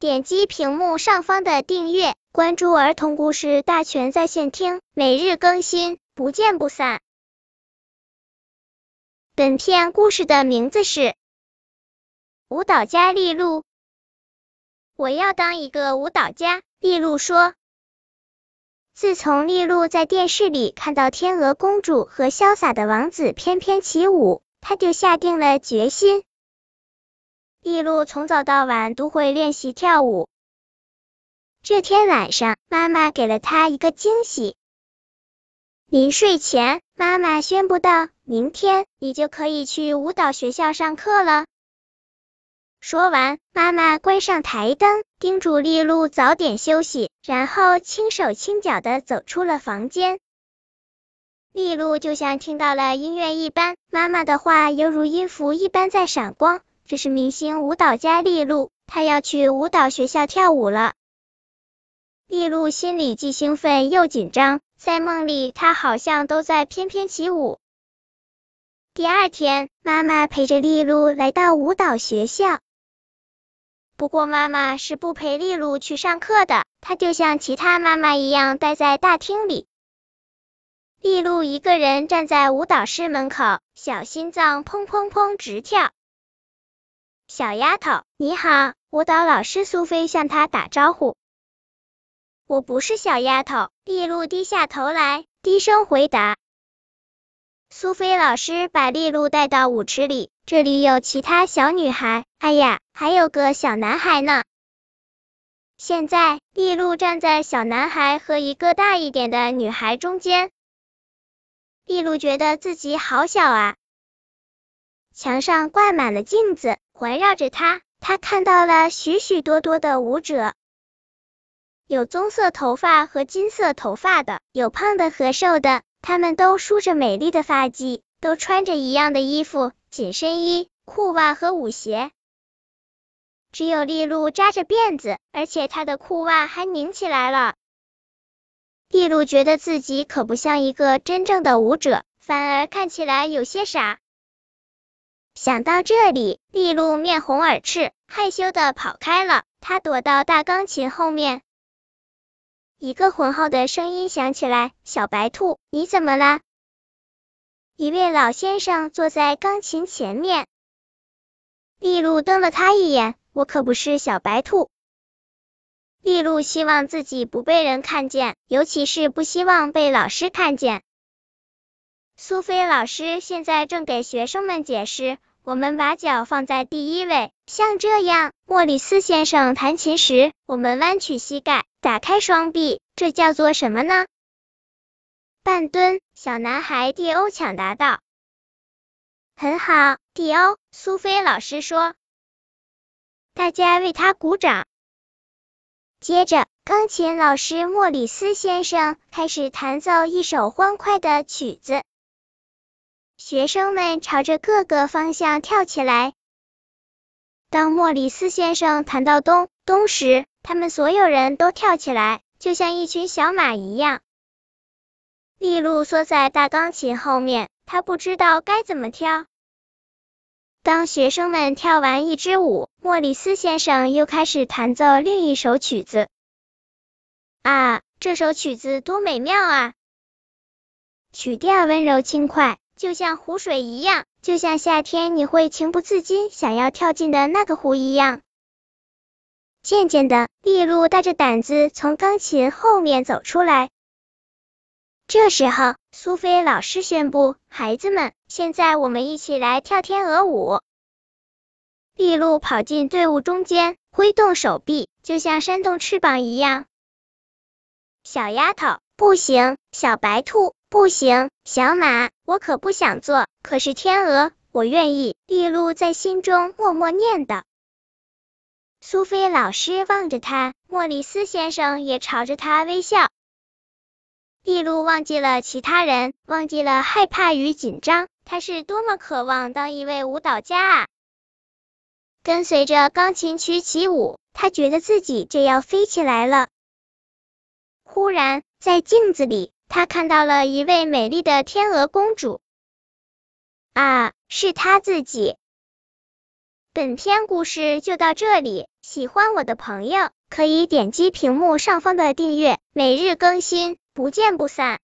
点击屏幕上方的订阅，关注儿童故事大全在线听，每日更新，不见不散。本片故事的名字是《舞蹈家丽露》。我要当一个舞蹈家，丽露说。自从丽露在电视里看到天鹅公主和潇洒的王子翩翩起舞，她就下定了决心。丽露从早到晚都会练习跳舞。这天晚上，妈妈给了她一个惊喜。临睡前，妈妈宣布道：“明天你就可以去舞蹈学校上课了。”说完，妈妈关上台灯，叮嘱丽露早点休息，然后轻手轻脚的走出了房间。丽露就像听到了音乐一般，妈妈的话犹如音符一般在闪光。这是明星舞蹈家丽露，她要去舞蹈学校跳舞了。丽露心里既兴奋又紧张，在梦里她好像都在翩翩起舞。第二天，妈妈陪着丽露来到舞蹈学校。不过妈妈是不陪丽露去上课的，她就像其他妈妈一样待在大厅里。丽露一个人站在舞蹈室门口，小心脏砰砰砰直跳。小丫头，你好！舞蹈老师苏菲向她打招呼。我不是小丫头，丽露低下头来，低声回答。苏菲老师把丽露带到舞池里。这里有其他小女孩，哎呀，还有个小男孩呢。现在，丽露站在小男孩和一个大一点的女孩中间。丽露觉得自己好小啊。墙上挂满了镜子，环绕着他，他看到了许许多多的舞者，有棕色头发和金色头发的，有胖的和瘦的，他们都梳着美丽的发髻，都穿着一样的衣服。紧身衣、裤袜和舞鞋，只有丽露扎着辫子，而且她的裤袜还拧起来了。丽露觉得自己可不像一个真正的舞者，反而看起来有些傻。想到这里，丽露面红耳赤，害羞的跑开了。她躲到大钢琴后面。一个浑厚的声音响起来：“小白兔，你怎么了？”一位老先生坐在钢琴前面，丽露瞪了他一眼。我可不是小白兔。丽露希望自己不被人看见，尤其是不希望被老师看见。苏菲老师现在正给学生们解释：我们把脚放在第一位，像这样。莫里斯先生弹琴时，我们弯曲膝盖，打开双臂，这叫做什么呢？半蹲，小男孩蒂欧抢答道：“很好，蒂欧。”苏菲老师说。大家为他鼓掌。接着，钢琴老师莫里斯先生开始弹奏一首欢快的曲子，学生们朝着各个方向跳起来。当莫里斯先生弹到咚咚时，他们所有人都跳起来，就像一群小马一样。丽露缩在大钢琴后面，她不知道该怎么跳。当学生们跳完一支舞，莫里斯先生又开始弹奏另一首曲子。啊，这首曲子多美妙啊！曲调温柔轻快，就像湖水一样，就像夏天你会情不自禁想要跳进的那个湖一样。渐渐的，丽露带着胆子从钢琴后面走出来。这时候，苏菲老师宣布：“孩子们，现在我们一起来跳天鹅舞。”丽露跑进队伍中间，挥动手臂，就像扇动翅膀一样。小丫头，不行；小白兔，不行；小马，我可不想做。可是天鹅，我愿意。丽露在心中默默念叨。苏菲老师望着他，莫里斯先生也朝着他微笑。丽露忘记了其他人，忘记了害怕与紧张，她是多么渴望当一位舞蹈家啊！跟随着钢琴曲起舞，她觉得自己就要飞起来了。忽然，在镜子里，他看到了一位美丽的天鹅公主。啊，是他自己！本篇故事就到这里。喜欢我的朋友可以点击屏幕上方的订阅，每日更新，不见不散。